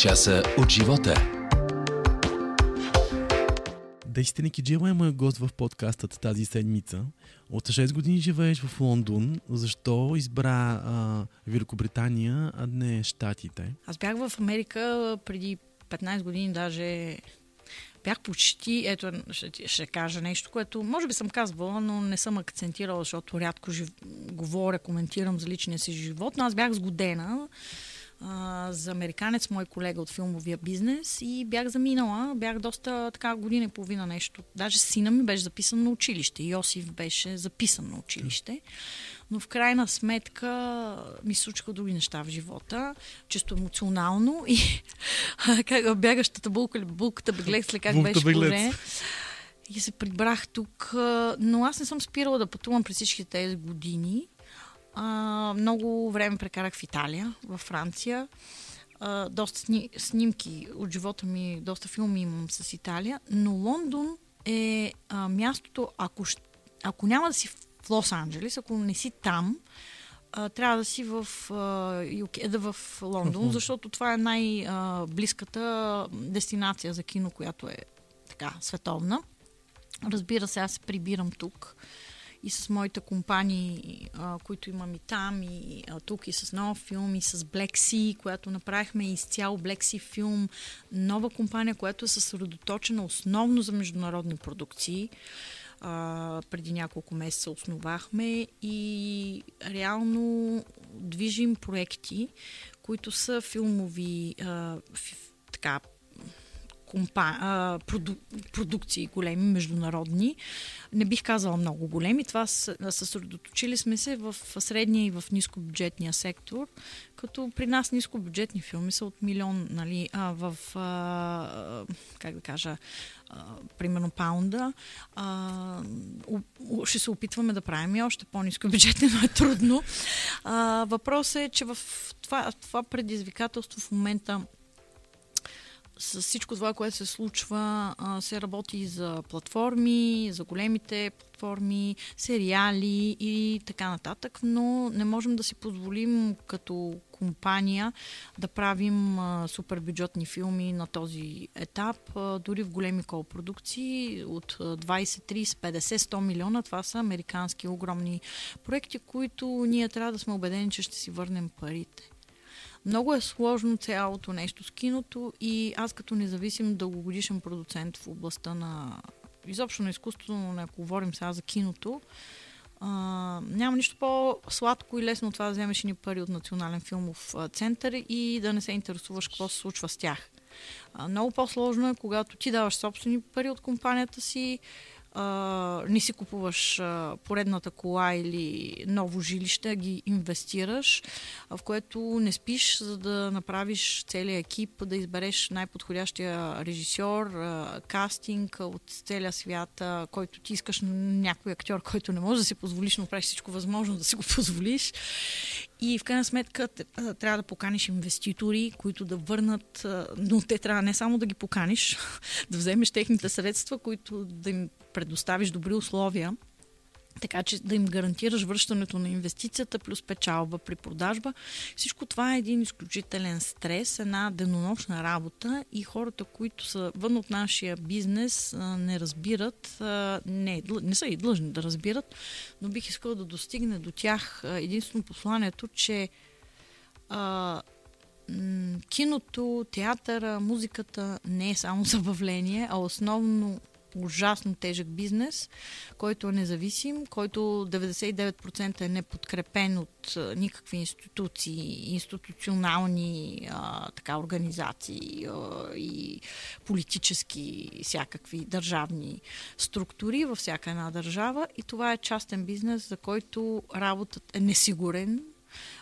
Часа от живота. Десите Киджила е моят гост в подкастът тази седмица. От 6 години живееш в Лондон. Защо избра а, Великобритания, а не Штатите? Аз бях в Америка преди 15 години даже. Бях почти, ето ще, ще кажа нещо, което може би съм казвала, но не съм акцентирала, защото рядко жив... говоря, коментирам за личния си живот, но аз бях сгодена а, за американец, мой колега от филмовия бизнес и бях заминала, бях доста така година и половина нещо. Даже сина ми беше записан на училище, Йосиф беше записан на училище, но в крайна сметка ми се случиха други неща в живота, чисто емоционално и *laughs* как бягащата булка или булката беглец ли как Булката беше беглец. положение. И се прибрах тук, но аз не съм спирала да пътувам през всички тези години. А, много време прекарах в Италия, във Франция. А, доста сни, снимки от живота ми, доста филми имам с Италия, но Лондон е а, мястото, ако, ако няма да си в Лос-Анджелес, ако не си там, а, трябва да си в, а, UK, да в Лондон, защото това е най-близката дестинация за кино, която е така световна. Разбира се, аз се прибирам тук и с моите компании, а, които имам и там, и а, тук, и с нов филм, и с Black Sea, която направихме изцяло Black Sea филм, нова компания, която е съсредоточена основно за международни продукции. А, преди няколко месеца основахме и реално движим проекти, които са филмови, а, фи, така, компа, а, проду, продукции големи, международни. Не бих казала много големи. Това съсредоточили сме се в средния и в нискобюджетния сектор, като при нас нискобюджетни филми са от милион, нали, а, в, а, как да кажа, а, примерно паунда. А, ще се опитваме да правим и още по-низко бюджетни, но е трудно. Въпросът е, че в това, това предизвикателство в момента с всичко това, което се случва, се работи за платформи, за големите платформи, сериали и така нататък, но не можем да си позволим като компания да правим а, супер бюджетни филми на този етап. Дори в големи колпродукции от а, 20, 30, 50, 100 милиона, това са американски огромни проекти, които ние трябва да сме убедени, че ще си върнем парите. Много е сложно цялото нещо с киното и аз като независим дългогодишен продуцент в областта на изобщо на изкуството, но не говорим сега за киното, а, няма нищо по-сладко и лесно от това да вземеш ни пари от Национален филмов център и да не се интересуваш какво се случва с тях. А, много по-сложно е, когато ти даваш собствени пари от компанията си, а, не си купуваш а, поредната кола или ново жилище, ги инвестираш, а, в което не спиш, за да направиш целият екип, да избереш най-подходящия режисьор, а, кастинг от целия свят, а, който ти искаш някой актьор, който не може да си позволиш, но правиш всичко възможно да си го *laughs* позволиш. И в крайна сметка трябва да поканиш инвеститори, които да върнат, но те трябва не само да ги поканиш, *laughs* да вземеш техните средства, които да им предоставиш добри условия, така че да им гарантираш връщането на инвестицията плюс печалба при продажба. Всичко това е един изключителен стрес, една денонощна работа и хората, които са вън от нашия бизнес, не разбират, не, не са и длъжни да разбират, но бих искала да достигне до тях единствено посланието, че а, киното, театъра, музиката не е само *laughs* забавление, а основно ужасно тежък бизнес, който е независим, който 99% е неподкрепен от никакви институции, институционални а, така, организации а, и политически всякакви държавни структури във всяка една държава. И това е частен бизнес, за който работата е несигурен,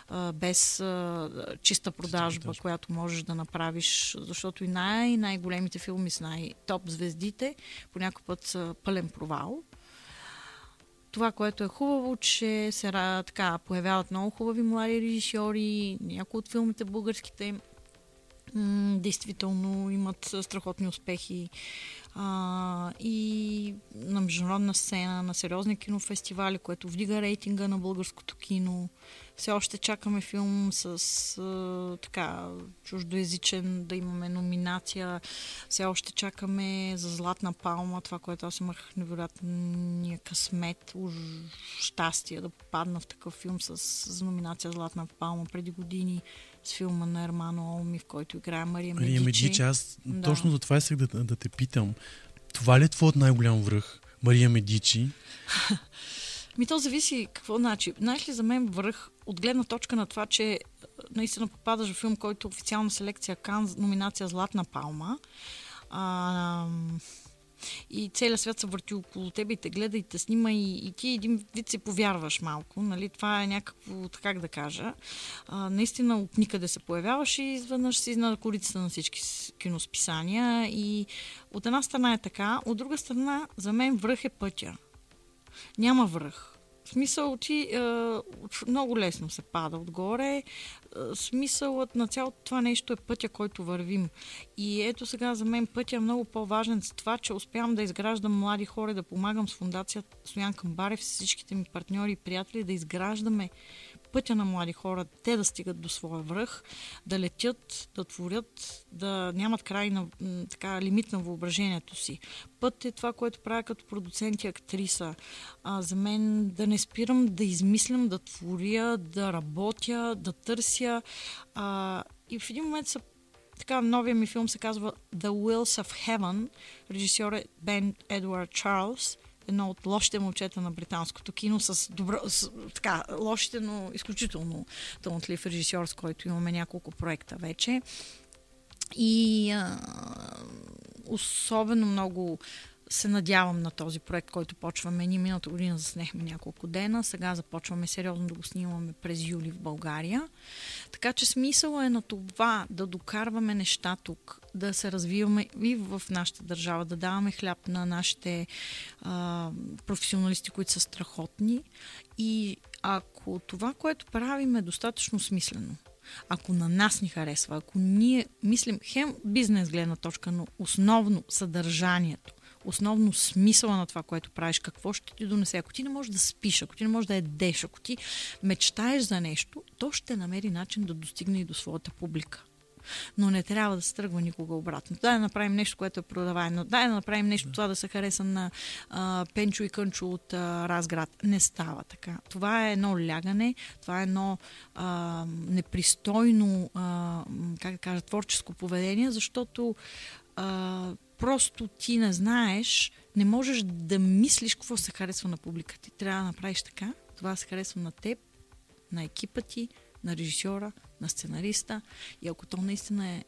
а, без а, чиста продажба, която можеш да направиш, защото и най- най-големите филми с най-топ звездите по някой път са пълен провал. Това, което е хубаво, че се така, появяват много хубави млади режисьори, някои от филмите българските м- действително имат страхотни успехи а, и на международна сцена, на сериозни кинофестивали, което вдига рейтинга на българското кино. Все още чакаме филм с а, така чуждоязичен да имаме номинация. Все още чакаме за Златна палма, това, което аз имах невероятния късмет, уж щастие да попадна в такъв филм с, с номинация Златна палма преди години с филма на Ермано Олми, в който играе Мария Медичи. Мария Медичи, аз Да. точно за това исках да, да те питам. Това ли е твоят най-голям връх? Мария Медичи. *laughs* Ми то зависи какво значи. Знаеш ли, за мен връх от гледна точка на това, че наистина попадаш в филм, който официална селекция Кан, номинация Златна палма. А, и целият свят се върти около тебе и те гледа и те снима и, и ти един вид си повярваш малко. Нали? Това е някакво, как да кажа. А, наистина от никъде се появяваш и изведнъж си на корицата на всички киносписания. И от една страна е така, от друга страна за мен връх е пътя няма връх. В смисъл, ти е, много лесно се пада отгоре. Смисълът на цялото това нещо е пътя, който вървим. И ето сега за мен пътя е много по-важен с това, че успявам да изграждам млади хора, да помагам с фундация Стоян Камбарев, с всичките ми партньори и приятели, да изграждаме пътя на млади хора, те да стигат до своя връх, да летят, да творят, да нямат край на така, лимит на въображението си. Път е това, което правя като продуцент и актриса. А, за мен да не спирам да измислям, да творя, да работя, да търся. А, и в един момент са така, новия ми филм се казва The Wheels of Heaven. Режисьор е Бен Едуард Чарлз. Едно от лошите момчета на британското кино с, добро, с така, лошите, но изключително талантлив режисьор, с който имаме няколко проекта вече. И а, особено много се надявам на този проект, който почваме. Ние миналата година заснехме няколко дена, сега започваме сериозно да го снимаме през юли в България. Така че смисъл е на това да докарваме неща тук, да се развиваме и в нашата държава, да даваме хляб на нашите а, професионалисти, които са страхотни. И ако това, което правим е достатъчно смислено, ако на нас ни харесва, ако ние мислим хем бизнес гледна точка, но основно съдържанието, основно смисъла на това, което правиш, какво ще ти донесе. Ако ти не можеш да спиш, ако ти не можеш да едеш, ако ти мечтаеш за нещо, то ще намери начин да достигне и до своята публика. Но не трябва да се тръгва никога обратно. Дай да направим нещо, което е продаваемо. Дай да направим нещо, това да се хареса на а, Пенчо и Кънчо от а, Разград. Не става така. Това е едно лягане, това е едно а, непристойно, а, как да кажа, творческо поведение, защото а, просто ти не знаеш, не можеш да мислиш какво се харесва на публиката. Ти трябва да направиш така, това се харесва на теб, на екипа ти, на режисьора, на сценариста. И ако то наистина е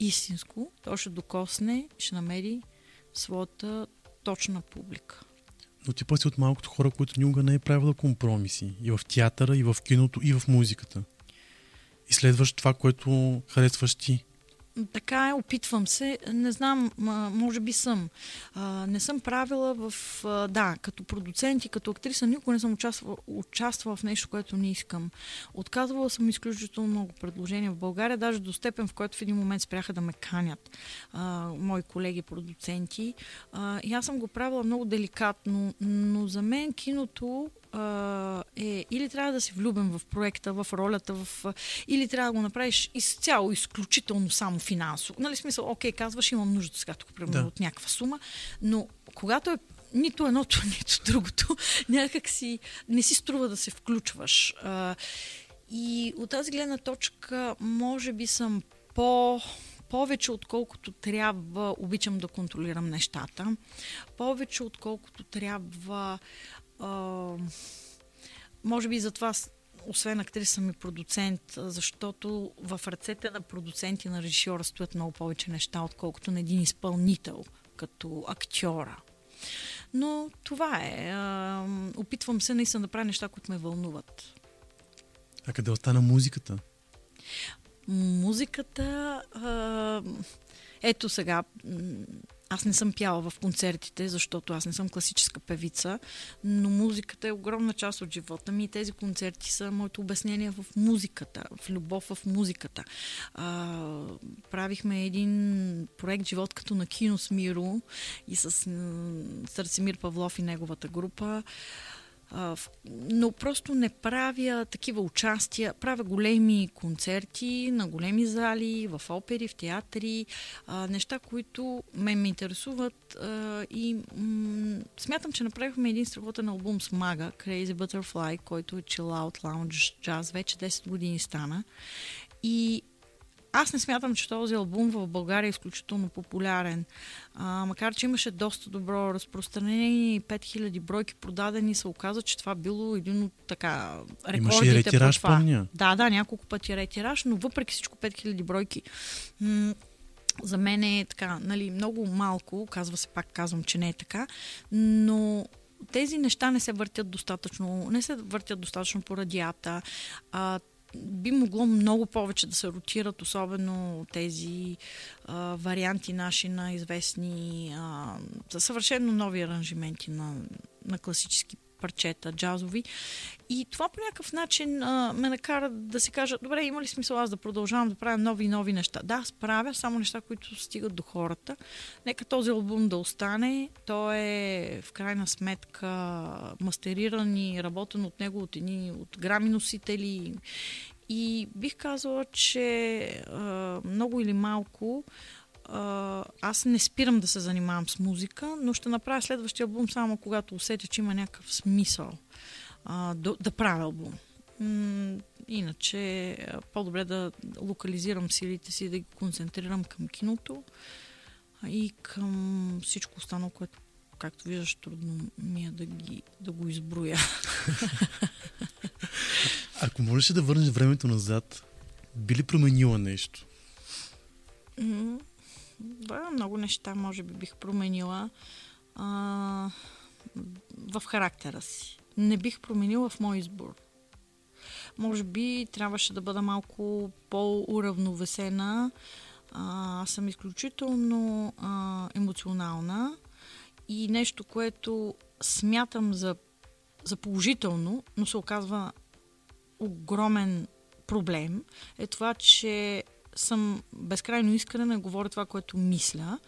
истинско, то ще докосне, ще намери своята точна публика. Но ти пък си от малкото хора, които никога не е правила компромиси. И в театъра, и в киното, и в музиката. И следваш това, което харесваш ти. Така е, опитвам се. Не знам, може би съм. Не съм правила в... Да, като продуцент и като актриса никога не съм участвала, участвала в нещо, което не искам. Отказвала съм изключително много предложения в България, даже до степен, в който в един момент спряха да ме канят мои колеги продуценти. И аз съм го правила много деликатно, но за мен киното а, е или трябва да си влюбен в проекта, в ролята, в, или трябва да го направиш изцяло, изключително само финансово. Нали смисъл, окей, казваш, имам нужда сега тук, примерно, Да. от някаква сума, но когато е нито едното, *laughs* нито другото, някак си не си струва да се включваш. А, и от тази гледна точка, може би съм по повече отколкото трябва, обичам да контролирам нещата. Повече отколкото трябва а, може би затова, освен актриса съм и продуцент, защото в ръцете на продуцент и на режисьора стоят много повече неща, отколкото на един изпълнител, като актьора. Но това е. А, опитвам се наистина да правя неща, които ме вълнуват. А къде остана музиката? Музиката. А, ето сега. Аз не съм пяла в концертите, защото аз не съм класическа певица, но музиката е огромна част от живота ми и тези концерти са моето обяснение в музиката, в любов в музиката. А, правихме един проект Живот като на кино с Миро и с Сърцемир Павлов и неговата група. Но просто не правя такива участия. Правя големи концерти на големи зали, в опери, в театри, неща, които ме ме интересуват и смятам, че направихме един страхотен албум с Мага, Crazy Butterfly, който е Chill Out Lounge Jazz, вече 10 години стана. И аз не смятам, че този албум в България е изключително популярен. А, макар, че имаше доста добро разпространение и 5000 бройки продадени, се оказа, че това било един от така рекордите Имаше и ретираж, по това. помня. Да, да, няколко пъти ретираж, но въпреки всичко 5000 бройки. М- за мен е така, нали, много малко, казва се пак, казвам, че не е така, но тези неща не се въртят достатъчно, не се въртят достатъчно по радията. А, би могло много повече да се ротират, особено тези а, варианти наши на известни, а, съвършено нови аранжименти на, на класически парчета, джазови. И това по някакъв начин а, ме накара да си кажа, добре, има ли смисъл аз да продължавам да правя нови и нови неща? Да, справя само неща, които стигат до хората. Нека този албум да остане. Той е в крайна сметка мастериран и работен от него от едни от грами носители. И бих казала, че а, много или малко а, аз не спирам да се занимавам с музика, но ще направя следващия албум само когато усетя, че има някакъв смисъл а, да, да правя албум. М, иначе по-добре да локализирам силите си, да ги концентрирам към киното и към всичко останало, което както виждаш, трудно ми е да, ги, да го изброя. *laughs* Ако можеш да върнеш времето назад, би ли променила нещо? Да, много неща може би бих променила. а, в характера си. Не бих променила в мой избор. Може би трябваше да бъда малко по-уравновесена. А, съм изключително а, емоционална и нещо, което смятам за, за положително, но се оказва огромен проблем, е това, че съм безкрайно искрена говоря това, което мисля.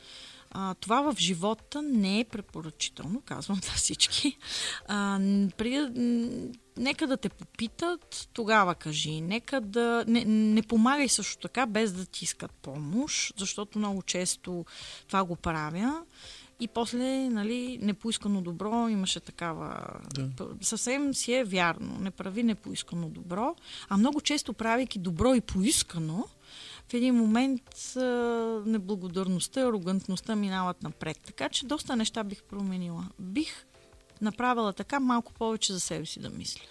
А, това в живота не е препоръчително, казвам за всички. А, преди, нека да те попитат, тогава кажи. Нека да... Не, не помагай също така, без да ти искат помощ, защото много често това го правя. И после, нали, непоискано добро, имаше такава... Да. Съвсем си е вярно. Не прави непоискано добро. А много често, правейки добро и поискано, в един момент а, неблагодарността и арогантността минават напред. Така че доста неща бих променила. Бих направила така малко повече за себе си да мисля.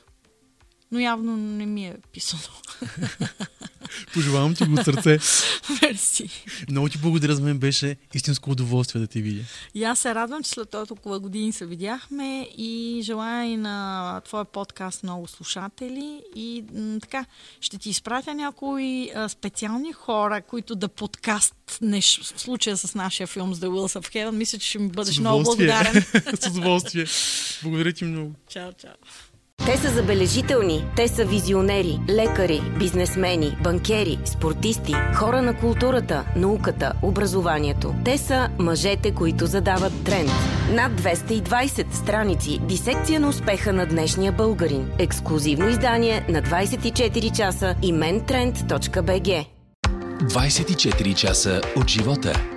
Но явно не ми е писано. *laughs* Пожелавам ти го от сърце. Мерси. Много ти благодаря, за мен беше истинско удоволствие да ти видя. И аз се радвам, че след толкова години се видяхме и желая и на твоя подкаст много слушатели. И м, така, ще ти изпратя някои а, специални хора, които да подкастнеш в случая с нашия филм с The Wheels of Heaven. Мисля, че ще ми бъдеш много благодарен. *laughs* С удоволствие. Благодаря ти много. чао, чао. Те са забележителни, те са визионери, лекари, бизнесмени, банкери, спортисти, хора на културата, науката, образованието. Те са мъжете, които задават тренд. Над 220 страници дисекция на успеха на днешния българин. Ексклюзивно издание на 24 часа и mentrend.bg. 24 часа от живота.